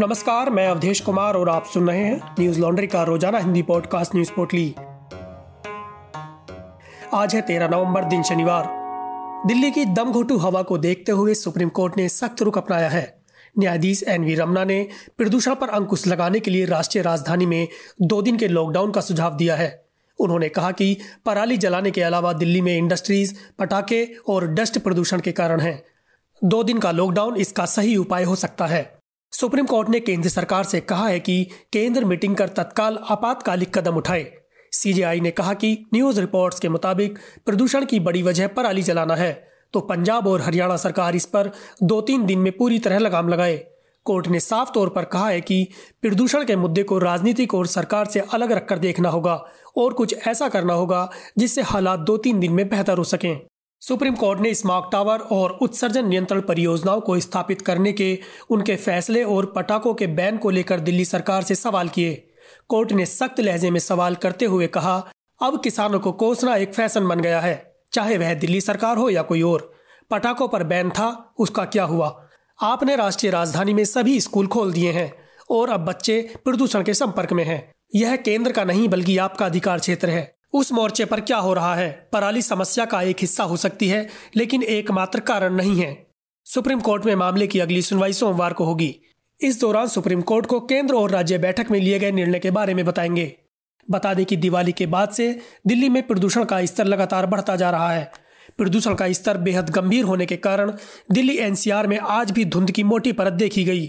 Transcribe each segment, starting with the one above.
नमस्कार, मैं अवधेश कुमार और आप सुन रहे हैं न्यूज़ लॉन्ड्री का रोज़ाना हिंदी पॉडकास्ट न्यूज़ पोटली आज है तेरह नवंबर, दिन शनिवार। दिल्ली की दमघोटू हवा को देखते हुए सुप्रीम कोर्ट ने सख्त रुख अपनाया है। न्यायाधीश एन वी रमना ने प्रदूषण पर अंकुश लगाने के लिए राष्ट्रीय राजधानी में दो दिन के लॉकडाउन का सुझाव दिया है। उन्होंने कहा कि पराली जलाने के अलावा दिल्ली में इंडस्ट्रीज़ पटाखे और डस्ट प्रदूषण के कारण है। दो दिन का लॉकडाउन इसका सही उपाय हो सकता है। सुप्रीम कोर्ट ने केंद्र सरकार से कहा है कि केंद्र मीटिंग कर तत्काल आपातकालिक कदम उठाए। सीजेआई ने कहा कि न्यूज़ रिपोर्ट्स के मुताबिक प्रदूषण की बड़ी वजह पराली जलाना है। तो पंजाब और हरियाणा सरकार इस पर दो तीन दिन में पूरी तरह लगाम लगाए। कोर्ट ने साफ़ तौर पर कहा है कि प्रदूषण के मुद्दे को राजनीतिक और सरकार से अलग रखकर देखना होगा और कुछ ऐसा करना होगा जिससे हालात दो तीन दिन में बेहतर हो सकें। सुप्रीम कोर्ट ने स्मार्ट टावर और उत्सर्जन नियंत्रण परियोजनाओं को स्थापित करने के उनके फैसले और पटाखों के बैन को लेकर दिल्ली सरकार से सवाल किए। कोर्ट ने सख्त लहजे में सवाल करते हुए कहा, अब किसानों को कोसना एक फ़ैशन बन गया है, चाहे वह दिल्ली सरकार हो या कोई और। पटाखों पर बैन था, उसका क्या हुआ? आपने राष्ट्रीय राजधानी में सभी स्कूल खोल दिए हैं, और अब बच्चे प्रदूषण के संपर्क में हैं। यह केंद्र का नहीं, बल्कि आपका अधिकार क्षेत्र है। उस मोर्चे पर क्या हो रहा है? पराली समस्या का एक हिस्सा हो सकती है, लेकिन एकमात्र कारण नहीं है। सुप्रीम कोर्ट में मामले की अगली सुनवाई सोमवार को होगी। इस दौरान सुप्रीम कोर्ट को केंद्र और राज्य बैठक में लिए गए निर्णय के बारे में बताएँगे। बता दें कि दिवाली के बाद से दिल्ली में प्रदूषण का स्तर लगातार बढ़ता जा रहा है। प्रदूषण का स्तर बेहद गंभीर होने के कारण दिल्ली एनसीआर में आज भी धुंध की मोटी परत देखी गई।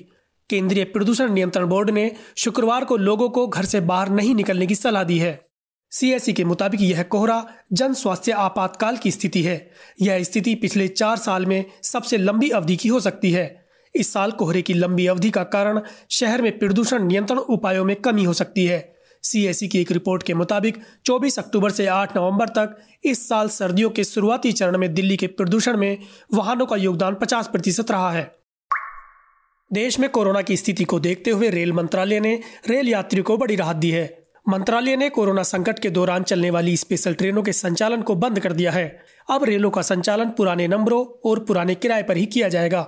केंद्रीय प्रदूषण नियंत्रण बोर्ड ने शुक्रवार को लोगों को घर से बाहर नहीं निकलने की सलाह दी है। सीएससी के मुताबिक यह कोहरा जन स्वास्थ्य आपातकाल की स्थिति है। यह स्थिति पिछले चार साल में सबसे लंबी अवधि की हो सकती है। इस साल कोहरे की लंबी अवधि का कारण शहर में प्रदूषण नियंत्रण उपायों में कमी हो सकती है। सीएससी की एक रिपोर्ट के मुताबिक 24 अक्टूबर से 8 नवंबर तक इस साल सर्दियों के शुरुआती चरण में दिल्ली के प्रदूषण में वाहनों का योगदान 50 प्रतिशत रहा है। देश में कोरोना की स्थिति को देखते हुए रेल मंत्रालय ने रेल यात्रियों को बड़ी राहत दी है। मंत्रालय ने कोरोना संकट के दौरान चलने वाली स्पेशल ट्रेनों के संचालन को बंद कर दिया है। अब रेलों का संचालन पुराने नंबरों और पुराने किराए पर ही किया जाएगा।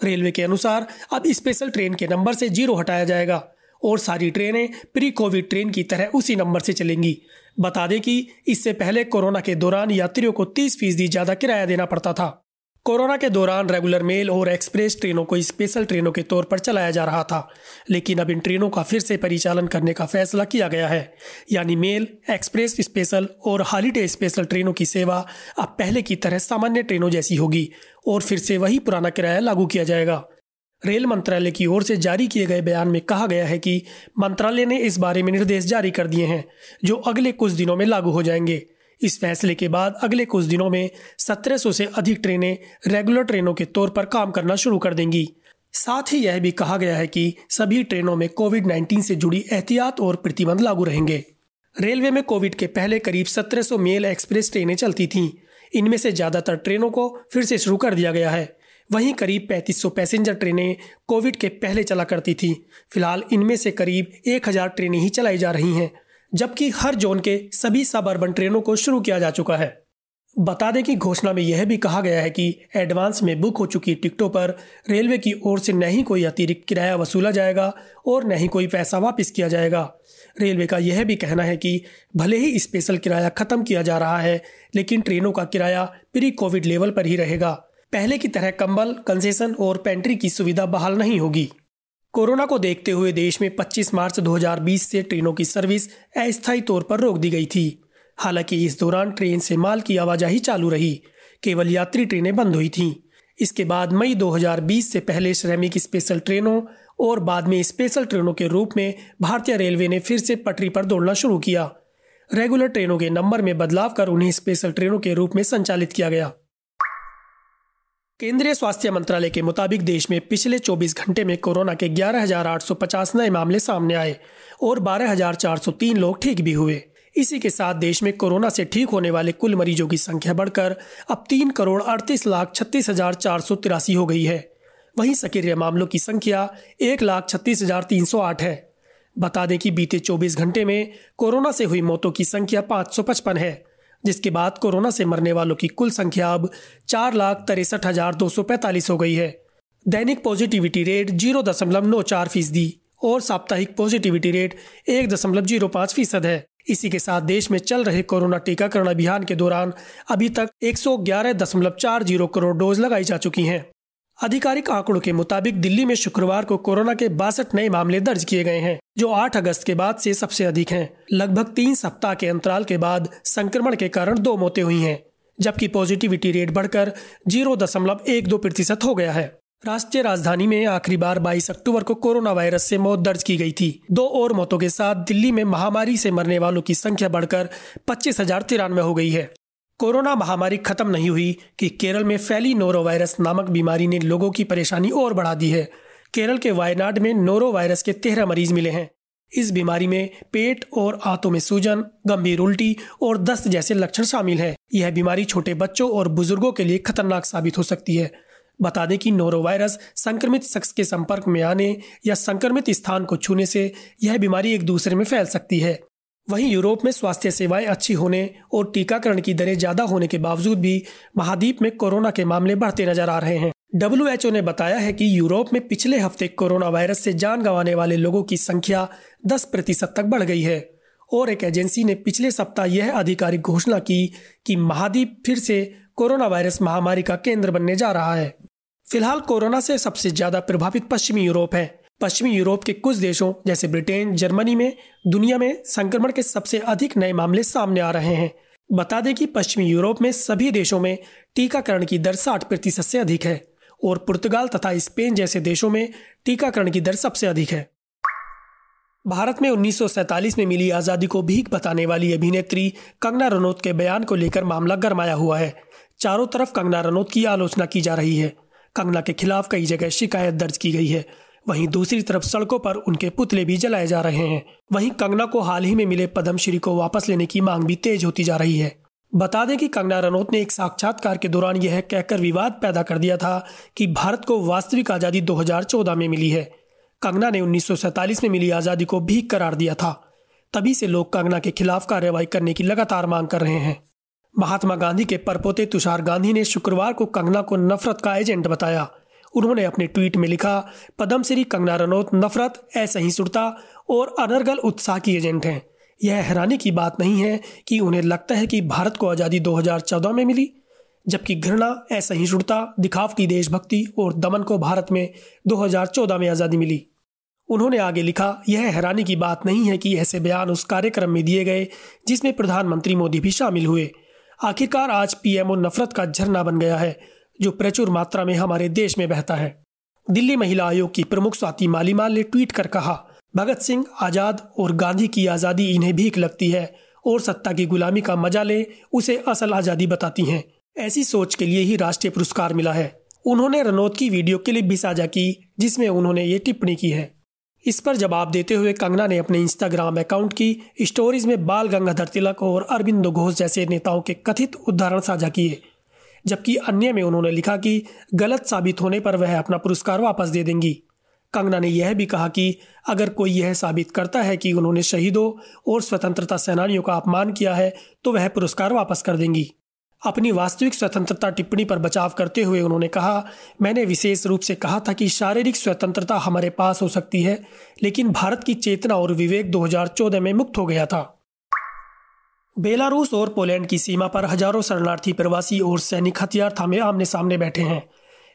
रेलवे के अनुसार, अब स्पेशल ट्रेन के नंबर से ज़ीरो हटाया जाएगा और सारी ट्रेनें प्री कोविड ट्रेन की तरह उसी नंबर से चलेंगी। बता दें कि इससे पहले कोरोना के दौरान यात्रियों को तीस फ़ीसदी ज़्यादा किराया देना पड़ता था। कोरोना के दौरान रेगुलर मेल और एक्सप्रेस ट्रेनों को स्पेशल ट्रेनों के तौर पर चलाया जा रहा था। लेकिन अब इन ट्रेनों का फिर से परिचालन करने का फैसला किया गया है। यानी मेल, एक्सप्रेस स्पेशल और हॉलीडे स्पेशल ट्रेनों की सेवा अब पहले की तरह सामान्य ट्रेनों जैसी होगी और फिर से वही पुराना किराया लागू किया जाएगा। रेल मंत्रालय की ओर से जारी किए गए बयान में कहा गया है कि मंत्रालय ने इस बारे में निर्देश जारी कर दिए हैं, जो अगले कुछ दिनों में लागू हो जाएँगे। इस फैसले के बाद अगले कुछ दिनों में 1700 से अधिक ट्रेनें रेगुलर ट्रेनों के तौर पर काम करना शुरू कर देंगी। साथ ही यह भी कहा गया है कि सभी ट्रेनों में कोविड 19 से जुड़ी एहतियात और प्रतिबंध लागू रहेंगे। रेलवे में कोविड के पहले करीब 1700 मेल एक्सप्रेस ट्रेनें चलती थीं। इनमें से ज़्यादातर ट्रेनों को फिर से शुरू कर दिया गया है। वहीं करीब 3500 पैसेंजर ट्रेनें कोविड के पहले चला करती थीं। फ़िलहाल इनमें से करीब 1000 ट्रेनें ही चलाई जा रही हैं। जबकि हर जोन के सभी सब अर्बन ट्रेनों को शुरू किया जा चुका है। बता दें कि घोषणा में यह भी कहा गया है कि एडवांस में बुक हो चुकी टिकटों पर रेलवे की ओर से न ही कोई अतिरिक्त किराया वसूला जाएगा और न ही कोई पैसा वापस किया जाएगा। रेलवे का यह भी कहना है कि भले ही स्पेशल किराया खत्म किया जा रहा है, लेकिन ट्रेनों का किराया प्री कोविड लेवल पर ही रहेगा। पहले की तरह कंबल, कंसेशन और पेंट्री की सुविधा बहाल नहीं होगी। कोरोना को देखते हुए देश में 25 मार्च 2020 से ट्रेनों की सर्विस अस्थायी तौर पर रोक दी गई थी। हालाँकि इस दौरान ट्रेन से माल की आवाजाही चालू रही, केवल यात्री ट्रेनें बंद हुई थीं। इसके बाद मई 2020 से पहले श्रमिक स्पेशल ट्रेनों और बाद में स्पेशल ट्रेनों के रूप में भारतीय रेलवे ने फिर से पटरी पर दौड़ना शुरू किया। रेगुलर ट्रेनों के नंबर में बदलाव कर उन्हें स्पेशल ट्रेनों के रूप में संचालित किया गया। केंद्रीय स्वास्थ्य मंत्रालय के मुताबिक देश में पिछले 24 घंटे में कोरोना के 11,850 नए मामले सामने आए और 12,403 लोग ठीक भी हुए। इसी के साथ देश में कोरोना से ठीक होने वाले कुल मरीजों की संख्या बढ़कर अब तीन करोड़ अड़तीस लाख छत्तीस हज़ार चार सौ तिरासी हो गई है। वहीं सक्रिय मामलों की संख्या एक लाख छत्तीस हज़ार तीन सौ आठ है। बता दें कि बीते 24 घंटे में कोरोना से हुई मौतों की संख्या पाँच सौ पचपन है। जिसके बाद कोरोना से मरने वालों की कुल संख्या अब चार लाख तिरसठ हज़ार दो सौ पैंतालीस हो गई है। दैनिक पॉजिटिविटी रेट ज़ीरो दशमलव नौ चार फ़ीसदी और साप्ताहिक पॉजिटिविटी रेट एक दशमलव ज़ीरो पाँच फ़ीसद है। इसी के साथ देश में चल रहे कोरोना टीकाकरण अभियान के दौरान अभी तक एक सौ ग्यारह दशमलव चार ज़ीरो करोड़ डोज लगाई जा चुकी हैं। आधिकारिक आंकड़ों के मुताबिक दिल्ली में शुक्रवार को कोरोना के बासठ नए मामले दर्ज किए गए हैं, जो 8 अगस्त के बाद से सबसे अधिक हैं। लगभग तीन सप्ताह के अंतराल के बाद संक्रमण के कारण दो मौतें हुई हैं, जबकि पॉजिटिविटी रेट बढ़कर ज़ीरो दशमलव एक दो प्रतिशत हो गया है। राष्ट्रीय राजधानी में आखिरी बार 22 अक्टूबर को कोरोना वायरस से मौत दर्ज की गई थी। दो और मौतों के साथ दिल्ली में महामारी से मरने वालों की संख्या बढ़कर पच्चीस हज़ार तिरानवे हो गई है। कोरोना महामारी खत्म नहीं हुई कि केरल में फैली नोरो वायरस नामक बीमारी ने लोगों की परेशानी और बढ़ा दी है। केरल के वायनाड में नोरो वायरस के तेरह मरीज़ मिले हैं। इस बीमारी में पेट और आंतों में सूजन, गंभीर उल्टी और दस्त जैसे लक्षण शामिल हैं। यह बीमारी छोटे बच्चों और बुज़ुर्गों के लिए खतरनाक साबित हो सकती है। बता दें कि नोरो वायरस संक्रमित शख्स के संपर्क में आने या संक्रमित स्थान को छूने से यह बीमारी एक दूसरे में फैल सकती है। वहीं यूरोप में स्वास्थ्य सेवाएँ अच्छी होने और टीकाकरण की दरें ज़्यादा होने के बावजूद भी महाद्वीप में कोरोना के मामले बढ़ते नज़र आ रहे हैं। डब्ल्यू ने बताया है कि यूरोप में पिछले हफ़्ते कोरोना वायरस से जान गंवाने वाले लोगों की संख्या 10 प्रतिशत तक बढ़ गई है और एक एजेंसी ने पिछले सप्ताह यह आधिकारिक घोषणा की कि महाद्वीप फिर से कोरोना वायरस महामारी का केंद्र बनने जा रहा है। फ़िलहाल कोरोना से सबसे ज़्यादा प्रभावित पश्चिमी यूरोप है। पश्चिमी यूरोप के कुछ देशों, जैसे ब्रिटेन, जर्मनी में, दुनिया में संक्रमण के सबसे अधिक नए मामले सामने आ रहे हैं। बता दें कि पश्चिमी यूरोप में सभी देशों में टीकाकरण की दर साठ प्रतिशत से अधिक है, और पुर्तगाल तथा स्पेन जैसे देशों में टीकाकरण की दर सबसे अधिक है। भारत में उन्नीस में मिली आज़ादी को भीख बताने वाली अभिनेत्री कंगना रनौत के बयान को लेकर मामला गरमाया हुआ है। चारों तरफ़ कंगना रनौत की आलोचना की जा रही है। कंगना के खिलाफ कई जगह शिकायत दर्ज की गई है। वहीं दूसरी तरफ़ सड़कों पर उनके पुतले भी जलाए जा रहे हैं। वहीं कंगना को हाल ही में मिले पद्मश्री को वापस लेने की मांग भी तेज होती जा रही है। बता दें कि कंगना रनौत ने एक साक्षात्कार के दौरान यह कहकर विवाद पैदा कर दिया था कि भारत को वास्तविक आज़ादी 2014 में मिली है। कंगना ने उन्नीस में मिली आज़ादी को भीख करार दिया था। तभी से लोग कंगना के खिलाफ कार्रवाई करने की लगातार मांग कर रहे हैं। महात्मा गांधी के परपोते तुषार गांधी ने शुक्रवार को कंगना को नफरत का एजेंट बताया। उन्होंने अपने ट्वीट में लिखा पद्मश्री कंगना रनौत नफरत, असहिष्णुता और अनर्गल उत्साह की एजेंट हैं। यह हैरानी की बात नहीं है कि उन्हें लगता है कि भारत को आज़ादी 2014 में मिली, जबकि घृणा, असहिष्णुता दिखावटी देशभक्ति और दमन को भारत में 2014 में आज़ादी मिली। उन्होंने आगे लिखा, यह हैरानी की बात नहीं है कि ऐसे बयान उस कार्यक्रम में दिए गए, जिसमें प्रधानमंत्री मोदी भी शामिल हुए। आखिरकार आज पीएमओ नफरत का झरना बन गया है। जो प्रचुर मात्रा में हमारे देश में बहता है। दिल्ली महिला आयोग की प्रमुख स्वाति मालीमाल ने ट्वीट कर कहा, भगत सिंह, आज़ाद और गांधी की आज़ादी इन्हें भीख लगती है और सत्ता की गुलामी का मज़ा ले उसे असल आज़ादी बताती हैं। ऐसी सोच के लिए ही राष्ट्रीय पुरस्कार मिला है। उन्होंने रनौत की वीडियो क्लिप भी साझा की, जिसमें उन्होंने ये टिप्पणी की है। इस पर जवाब देते हुए कंगना ने अपने इंस्टाग्राम अकाउंट की स्टोरीज में बाल गंगाधर तिलक और अरविंद घोष जैसे नेताओं के कथित उदाहरण साझा किए। जबकि अन्य में उन्होंने लिखा कि गलत साबित होने पर वह अपना पुरस्कार वापस दे देंगी। कंगना ने यह भी कहा कि अगर कोई यह साबित करता है कि उन्होंने शहीदों और स्वतंत्रता सेनानियों का अपमान किया है तो वह पुरस्कार वापस कर देंगी। अपनी वास्तविक स्वतंत्रता टिप्पणी पर बचाव करते हुए उन्होंने कहा, मैंने विशेष रूप से कहा था कि शारीरिक स्वतंत्रता हमारे पास हो सकती है, लेकिन भारत की चेतना और विवेक 2014 में मुक्त हो गया था। बेलारूस और पोलैंड की सीमा पर हज़ारों शरणार्थी प्रवासी और सैनिक हथियार थामे आमने सामने बैठे हैं।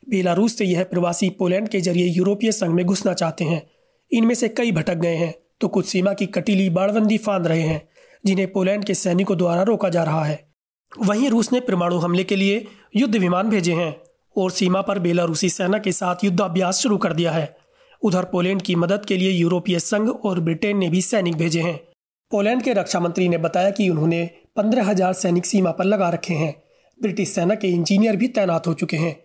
बेलारूस से यह प्रवासी पोलैंड के ज़रिए यूरोपीय संघ में घुसना चाहते हैं। इनमें से कई भटक गए हैं तो कुछ सीमा की कटीली बाड़बंदी फांद रहे हैं, जिन्हें पोलैंड के सैनिकों द्वारा रोका जा रहा है। वहीं रूस ने परमाणु हमले के लिए युद्ध विमान भेजे हैं और सीमा पर बेलारूसी सेना के साथ युद्धाभ्यास शुरू कर दिया है। उधर पोलैंड की मदद के लिए यूरोपीय संघ और ब्रिटेन ने भी सैनिक भेजे हैं। पोलैंड के रक्षा मंत्री ने बताया कि उन्होंने पंद्रह हज़ार सैनिक सीमा पर लगा रखे हैं। ब्रिटिश सेना के इंजीनियर भी तैनात हो चुके हैं।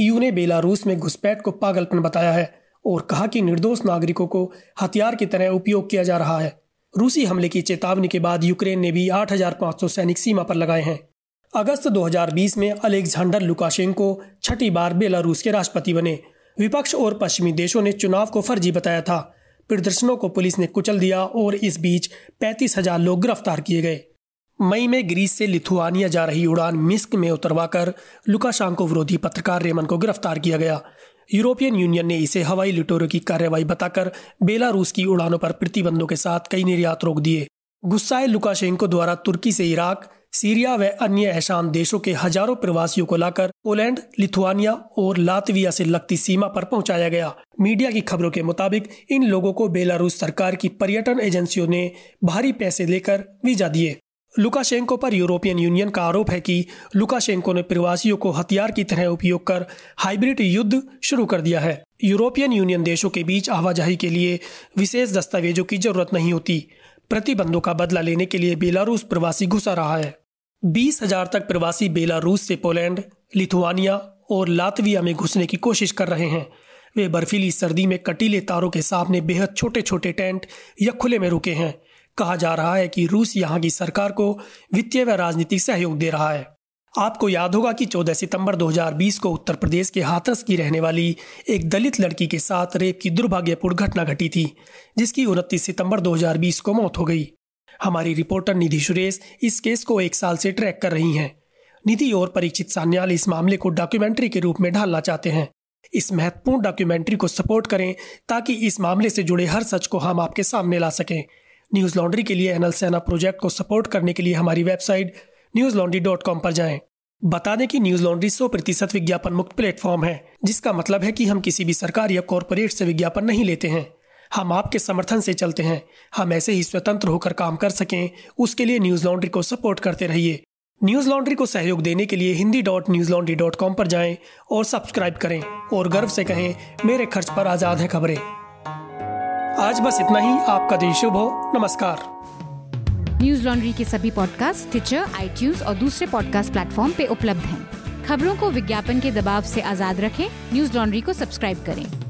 ईयू ने बेलारूस में घुसपैठ को पागलपन बताया है और कहा कि निर्दोष नागरिकों को हथियार की तरह उपयोग किया जा रहा है। रूसी हमले की चेतावनी के बाद यूक्रेन ने भी 8,500 सैनिक सीमा पर लगाए हैं। अगस्त 2020 में अलेक्जेंडर लुकाशेंको छठी बार बेलारूस के राष्ट्रपति बने। विपक्ष और पश्चिमी देशों ने चुनाव को फर्जी बताया था। प्रदर्शनों को पुलिस ने कुचल दिया और इस बीच पैंतीस हज़ार लोग गिरफ़्तार किए गए। मई में ग्रीस से लिथुआनिया जा रही उड़ान मिस्क में उतरवाकर लुकाशांको विरोधी पत्रकार रेमन को गिरफ़्तार किया गया। यूरोपियन यूनियन ने इसे हवाई लुटेरों की कार्रवाई बताकर बेलारूस की उड़ानों पर प्रतिबंधों के साथ कई निर्यात रोक दिए। गुस्साए लुकाशेंको द्वारा तुर्की से इराक सीरिया व अन्य ऐशान देशों के हज़ारों प्रवासियों को लाकर पोलैंड, लिथुआनिया और लातविया से लगती सीमा पर पहुँचाया गया। मीडिया की खबरों के मुताबिक, इन लोगों को बेलारूस सरकार की पर्यटन एजेंसियों ने भारी पैसे लेकर वीज़ा दिए। लुकाशेंको पर यूरोपियन यूनियन का आरोप है कि लुकाशेंको ने प्रवासियों को हथियार की तरह उपयोग कर हाइब्रिड युद्ध शुरू कर दिया है। यूरोपियन यूनियन देशों के बीच आवाजाही के लिए विशेष दस्तावेजों की ज़रूरत नहीं होती। प्रतिबंधों का बदला लेने के लिए बेलारूस प्रवासी घुसा रहा है। बीस हज़ार तक प्रवासी बेलारूस से पोलैंड, लिथुआनिया और लातविया में घुसने की कोशिश कर रहे हैं। वे बर्फीली सर्दी में कटीले तारों के सामने बेहद छोटे छोटे टेंट या खुले में रुके हैं। कहा जा रहा है कि रूस यहाँ की सरकार को वित्तीय व राजनीतिक सहयोग दे रहा है। आपको याद होगा कि 14 सितंबर 2020 को उत्तर प्रदेश के हाथरस की रहने वाली एक दलित लड़की के साथ रेप की दुर्भाग्यपूर्ण घटना घटी थी, जिसकी उनतीस सितंबर 2020 को मौत हो गई। हमारी रिपोर्टर निधि सुरेश इस केस को एक साल से ट्रैक कर रही हैं। निधि और परीक्षित सान्याल इस मामले को डॉक्यूमेंट्री के रूप में ढालना चाहते हैं। इस महत्वपूर्ण डॉक्यूमेंट्री को सपोर्ट करें ताकि इस मामले से जुड़े हर सच को हम आपके सामने ला सकें। न्यूज़ लॉन्ड्री के लिए एनएल सेना प्रोजेक्ट को सपोर्ट करने के लिए हमारी website Newslaundry dot com पर जाएँ। बता दें कि न्यूज़ लॉन्ड्री सौ प्रतिशत विज्ञापन मुक्त प्लेटफॉर्म है, जिसका मतलब है कि हम किसी भी सरकार या कॉरपोरेट से विज्ञापन नहीं लेते हैं। हम आपके समर्थन से चलते हैं। हम ऐसे ही स्वतंत्र होकर काम कर सकें। उसके लिए न्यूज़ लॉन्ड्री को सपोर्ट करते रहिए। न्यूज़ लॉन्ड्री को सहयोग देने के लिए Hindi dot Newslaundry dot com पर जाएँ और सब्सक्राइब करें और गर्व से कहें, मेरे खर्च पर आज़ाद है खबरें। आज बस इतना ही। आपका दिन शुभ हो। नमस्कार। न्यूज़ लॉन्ड्री के सभी पॉडकास्ट ट्विटर आई और दूसरे पॉडकास्ट प्लेटफॉर्म पे उपलब्ध हैं। खबरों को विज्ञापन के दबाव से आज़ाद रखें। न्यूज़ लॉन्ड्री को सब्सक्राइब करें।